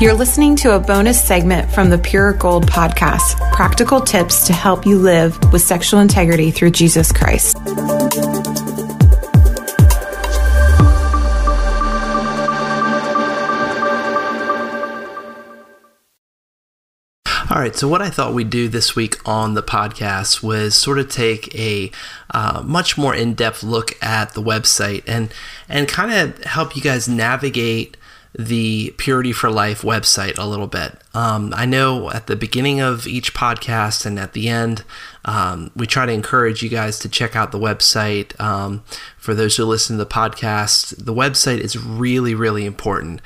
You're listening to a bonus segment from the Pure Gold podcast practical tips to help you live with sexual integrity through Jesus Christ. All right, so what I thought we'd do this week on the podcast was sort of take a uh, much more in-depth look at the website and and kind of help you guys navigate the Purity for Life website a little bit. Um, I know at the beginning of each podcast and at the end, um, we try to encourage you guys to check out the website. Um, for those who listen to the podcast, the website is really, really important.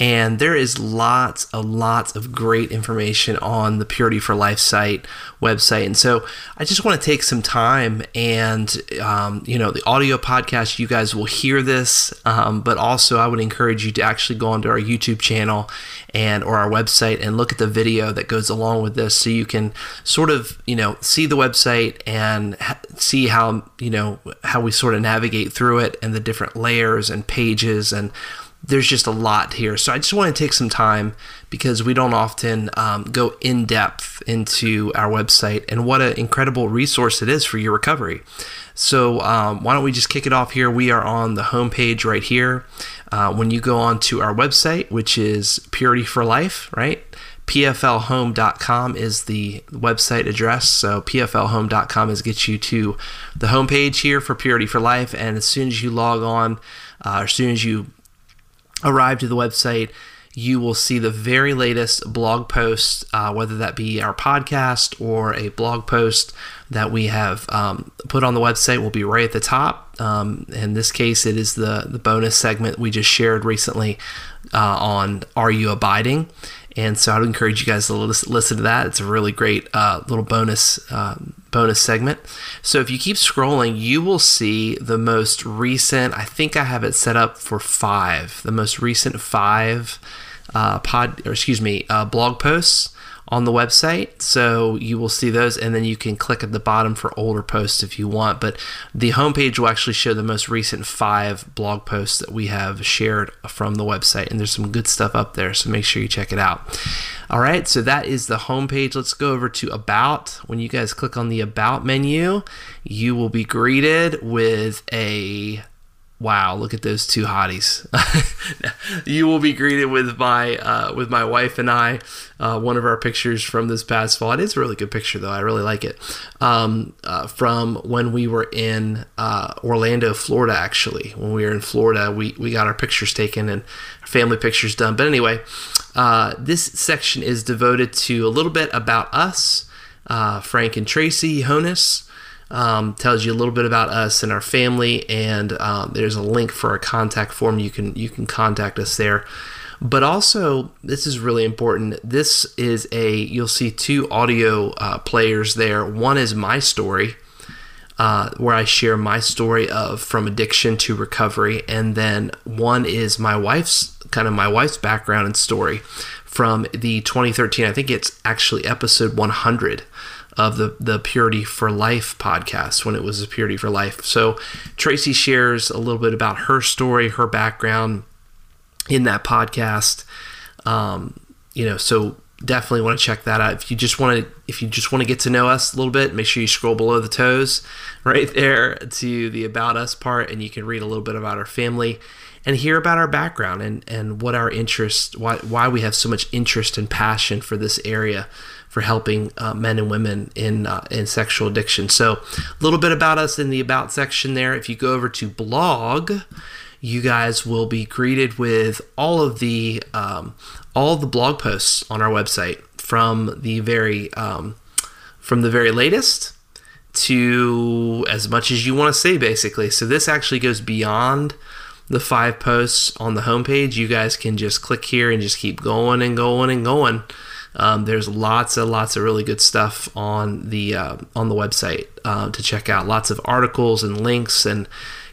And there is lots of lots of great information on the Purity for Life site website. And so I just want to take some time and, um, you know, the audio podcast, you guys will hear this, um, but also I would encourage you to actually go onto our YouTube channel and or our website and look at the video that goes along with this so you can sort of, you know, see the website and ha- see how, you know, how we sort of navigate through it and the different layers and pages and there's just a lot here. So I just want to take some time because we don't often um, go in depth into our website and what an incredible resource it is for your recovery. So um, why don't we just kick it off here? We are on the homepage right here. Uh, when you go on to our website, which is Purity for Life, right? pflhome.com is the website address. So pflhome.com is get you to the homepage here for Purity for Life. And as soon as you log on, uh, as soon as you arrive to the website, you will see the very latest blog post, uh, whether that be our podcast or a blog post that we have um, put on the website, will be right at the top. Um, in this case, it is the, the bonus segment we just shared recently uh, on Are You Abiding? And so I'd encourage you guys to listen to that. It's a really great uh, little bonus uh, bonus segment. So if you keep scrolling, you will see the most recent. I think I have it set up for five. The most recent five uh, pod, or excuse me, uh, blog posts on the website. So you will see those, and then you can click at the bottom for older posts if you want. But the homepage will actually show the most recent five blog posts that we have shared from the website, and there's some good stuff up there. So make sure you check it out. All right, so that is the homepage. Let's go over to About. When you guys click on the About menu, you will be greeted with a wow, look at those two hotties. you will be greeted with my uh, with my wife and I. Uh, one of our pictures from this past fall. It is a really good picture though. I really like it. Um, uh, from when we were in uh, Orlando, Florida. Actually, when we were in Florida, we we got our pictures taken and family pictures done. But anyway, uh, this section is devoted to a little bit about us, uh, Frank and Tracy Honus um, tells you a little bit about us and our family, and um, there's a link for a contact form. You can you can contact us there. But also, this is really important. This is a you'll see two audio uh, players there. One is my story. Uh, where I share my story of from addiction to recovery, and then one is my wife's kind of my wife's background and story from the 2013. I think it's actually episode 100 of the the Purity for Life podcast when it was a Purity for Life. So Tracy shares a little bit about her story, her background in that podcast. Um, you know, so definitely want to check that out. If you just want to, if you just want to get to know us a little bit, make sure you scroll below the toes, right there to the about us part, and you can read a little bit about our family and hear about our background and and what our interest, why why we have so much interest and passion for this area for helping uh, men and women in uh, in sexual addiction. So, a little bit about us in the about section there. If you go over to blog, you guys will be greeted with all of the um, all the blog posts on our website from the very um, from the very latest to as much as you want to say basically so this actually goes beyond the five posts on the homepage you guys can just click here and just keep going and going and going um, there's lots and lots of really good stuff on the uh, on the website uh, to check out. Lots of articles and links and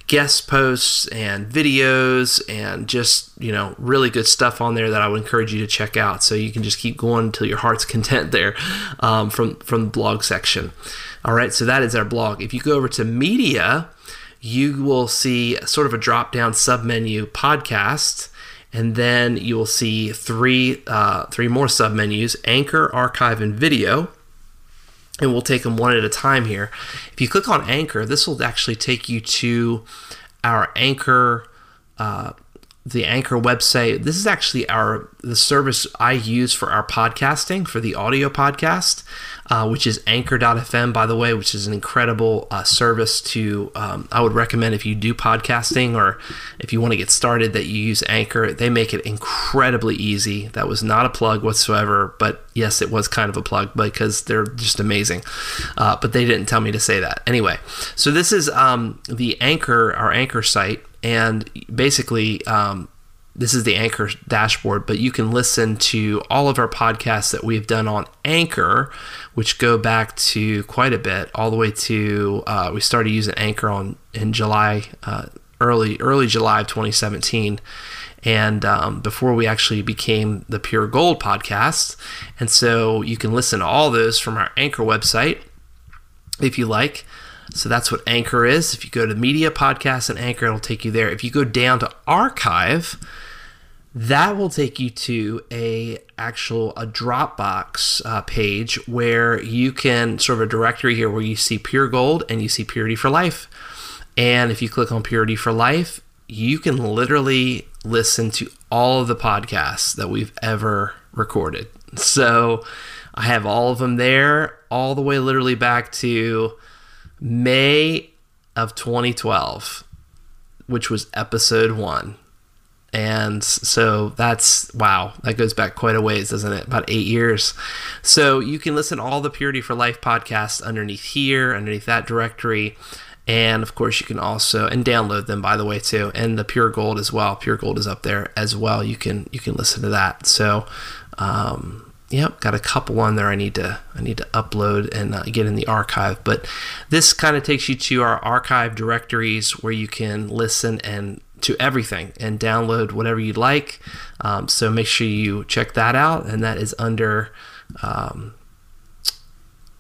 guest posts and videos and just you know really good stuff on there that I would encourage you to check out. So you can just keep going until your heart's content there um, from from the blog section. All right, so that is our blog. If you go over to media, you will see sort of a drop down sub menu podcast and then you will see three uh, three more submenus: Anchor, Archive, and Video. And we'll take them one at a time here. If you click on Anchor, this will actually take you to our Anchor. Uh, the Anchor website. This is actually our the service I use for our podcasting for the audio podcast, uh, which is Anchor.fm, by the way, which is an incredible uh, service to. Um, I would recommend if you do podcasting or if you want to get started that you use Anchor. They make it incredibly easy. That was not a plug whatsoever, but yes, it was kind of a plug because they're just amazing. Uh, but they didn't tell me to say that anyway. So this is um, the Anchor, our Anchor site and basically um, this is the anchor dashboard but you can listen to all of our podcasts that we've done on anchor which go back to quite a bit all the way to uh, we started using anchor on in july uh, early early july of 2017 and um, before we actually became the pure gold podcast and so you can listen to all those from our anchor website if you like so that's what Anchor is. If you go to Media Podcast and Anchor, it'll take you there. If you go down to Archive, that will take you to a actual a Dropbox uh, page where you can sort of a directory here where you see Pure Gold and you see Purity for Life. And if you click on Purity for Life, you can literally listen to all of the podcasts that we've ever recorded. So I have all of them there, all the way literally back to May of 2012, which was episode one. And so that's wow, that goes back quite a ways, doesn't it? About eight years. So you can listen to all the Purity for Life podcasts underneath here, underneath that directory. And of course, you can also and download them by the way too, and the Pure Gold as well. Pure Gold is up there as well. You can you can listen to that. So um, Yep, got a couple on there. I need to I need to upload and uh, get in the archive. But this kind of takes you to our archive directories where you can listen and to everything and download whatever you'd like. Um, so make sure you check that out, and that is under um,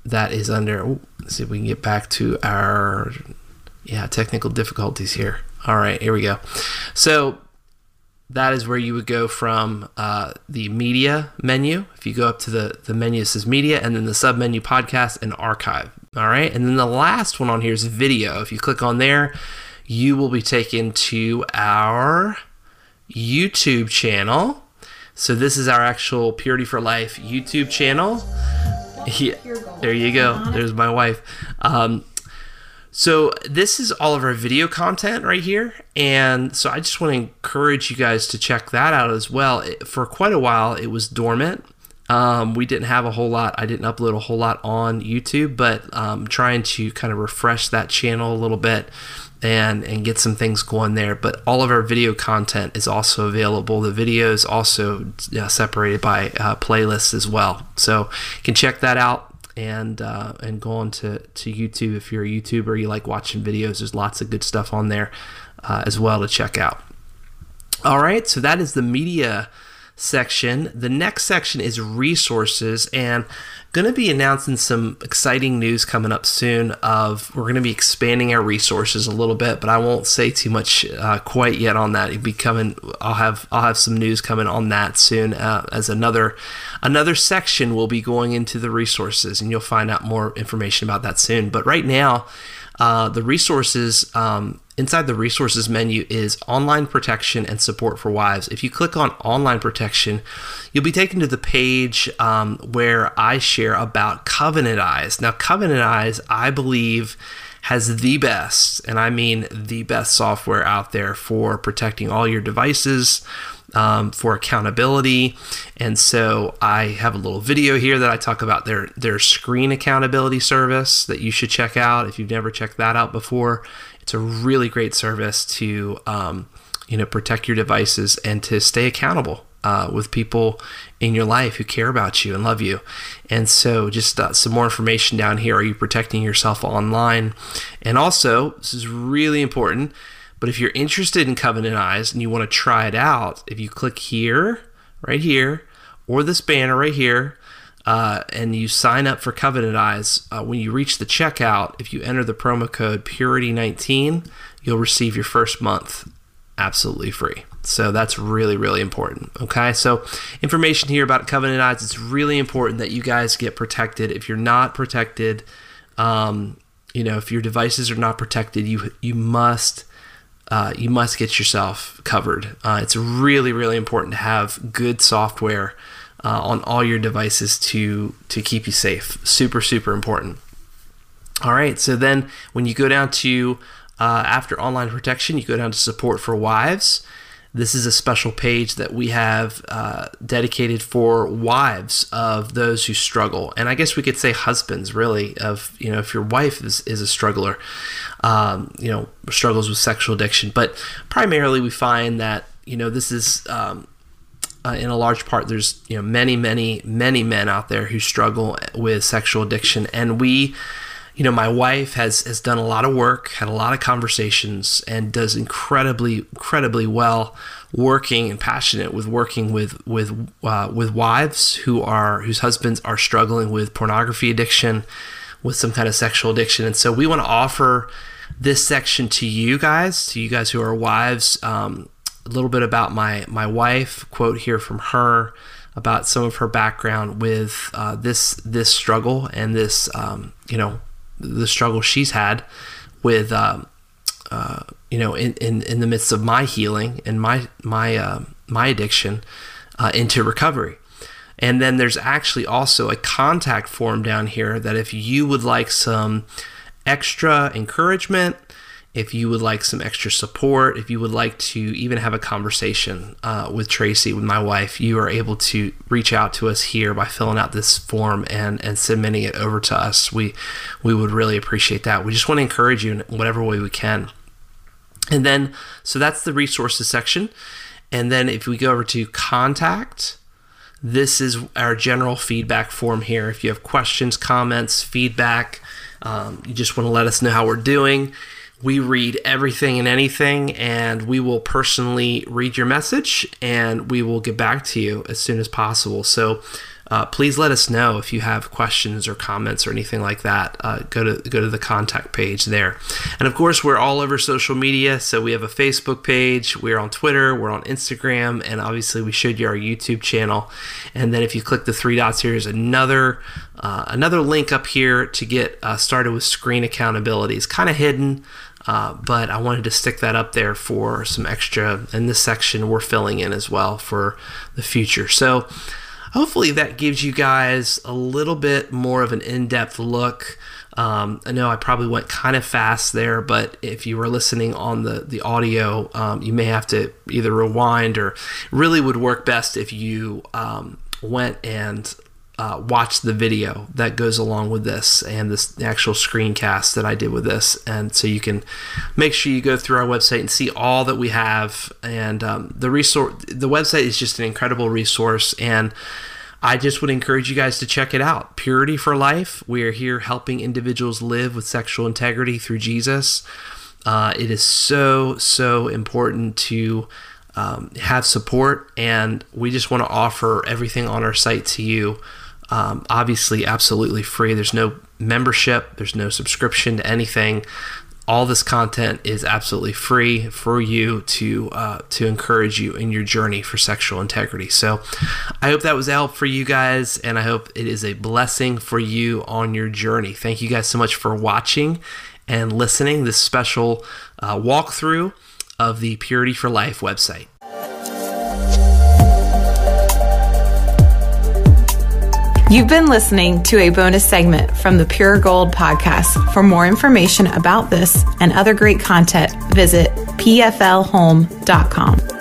that is under. Ooh, see if we can get back to our yeah technical difficulties here. All right, here we go. So that is where you would go from uh, the media menu. If you go up to the, the menu, it says media, and then the sub menu podcast and archive. All right. And then the last one on here is video. If you click on there, you will be taken to our YouTube channel. So this is our actual Purity for Life YouTube channel. Yeah, there you go. There's my wife. Um, so this is all of our video content right here, and so I just want to encourage you guys to check that out as well. For quite a while, it was dormant. Um, we didn't have a whole lot. I didn't upload a whole lot on YouTube, but um, trying to kind of refresh that channel a little bit and and get some things going there. But all of our video content is also available. The videos also uh, separated by uh, playlists as well, so you can check that out and uh, and go on to, to YouTube if you're a YouTuber, you like watching videos. There's lots of good stuff on there uh, as well to check out. All right, so that is the media section. The next section is resources, and going to be announcing some exciting news coming up soon. Of we're going to be expanding our resources a little bit, but I won't say too much uh, quite yet on that. It'll be coming. I'll have I'll have some news coming on that soon uh, as another another section will be going into the resources, and you'll find out more information about that soon. But right now. Uh, the resources um, inside the resources menu is online protection and support for wives. If you click on online protection, you'll be taken to the page um, where I share about Covenant Eyes. Now, Covenant Eyes, I believe, has the best, and I mean the best software out there for protecting all your devices. Um, for accountability. And so I have a little video here that I talk about their their screen accountability service that you should check out if you've never checked that out before. It's a really great service to um, you know protect your devices and to stay accountable uh, with people in your life who care about you and love you. And so, just uh, some more information down here. Are you protecting yourself online? And also, this is really important. But if you're interested in Covenant Eyes and you want to try it out, if you click here, right here, or this banner right here, uh, and you sign up for Covenant Eyes, uh, when you reach the checkout, if you enter the promo code Purity19, you'll receive your first month absolutely free. So that's really, really important. Okay. So, information here about Covenant Eyes. It's really important that you guys get protected. If you're not protected, um, you know, if your devices are not protected, you you must uh, you must get yourself covered. Uh, it's really, really important to have good software uh, on all your devices to to keep you safe. Super, super important. All right. So then, when you go down to uh, after online protection, you go down to support for wives. This is a special page that we have uh, dedicated for wives of those who struggle, and I guess we could say husbands, really. Of you know, if your wife is, is a struggler, um, you know, struggles with sexual addiction, but primarily we find that you know this is um, uh, in a large part there's you know many, many, many men out there who struggle with sexual addiction, and we you know, my wife has has done a lot of work, had a lot of conversations, and does incredibly, incredibly well working and passionate with working with with uh, with wives who are whose husbands are struggling with pornography addiction, with some kind of sexual addiction, and so we want to offer this section to you guys, to you guys who are wives. Um, a little bit about my my wife. Quote here from her about some of her background with uh, this this struggle and this um, you know the struggle she's had with um, uh, you know in, in in the midst of my healing and my my uh, my addiction uh, into recovery. And then there's actually also a contact form down here that if you would like some extra encouragement if you would like some extra support, if you would like to even have a conversation uh, with Tracy, with my wife, you are able to reach out to us here by filling out this form and, and submitting it over to us. We we would really appreciate that. We just want to encourage you in whatever way we can. And then, so that's the resources section. And then if we go over to contact, this is our general feedback form here. If you have questions, comments, feedback, um, you just want to let us know how we're doing we read everything and anything, and we will personally read your message and we will get back to you as soon as possible. So uh, please let us know if you have questions or comments or anything like that. Uh, go to go to the contact page there, and of course we're all over social media. So we have a Facebook page, we're on Twitter, we're on Instagram, and obviously we showed you our YouTube channel. And then if you click the three dots here, is another uh, another link up here to get uh, started with screen accountability. It's kind of hidden. Uh, but I wanted to stick that up there for some extra in this section we're filling in as well for the future. So hopefully that gives you guys a little bit more of an in-depth look. Um, I know I probably went kind of fast there, but if you were listening on the the audio, um, you may have to either rewind or really would work best if you um, went and uh, watch the video that goes along with this and this actual screencast that I did with this. And so you can make sure you go through our website and see all that we have. And um, the resource, the website is just an incredible resource. And I just would encourage you guys to check it out. Purity for Life. We are here helping individuals live with sexual integrity through Jesus. Uh, it is so, so important to um, have support, and we just want to offer everything on our site to you um, obviously, absolutely free. There's no membership, there's no subscription to anything. All this content is absolutely free for you to uh, to encourage you in your journey for sexual integrity. So, I hope that was a help for you guys, and I hope it is a blessing for you on your journey. Thank you guys so much for watching and listening this special uh, walkthrough of the Purity for Life website. You've been listening to a bonus segment from the Pure Gold podcast. For more information about this and other great content, visit pflhome.com.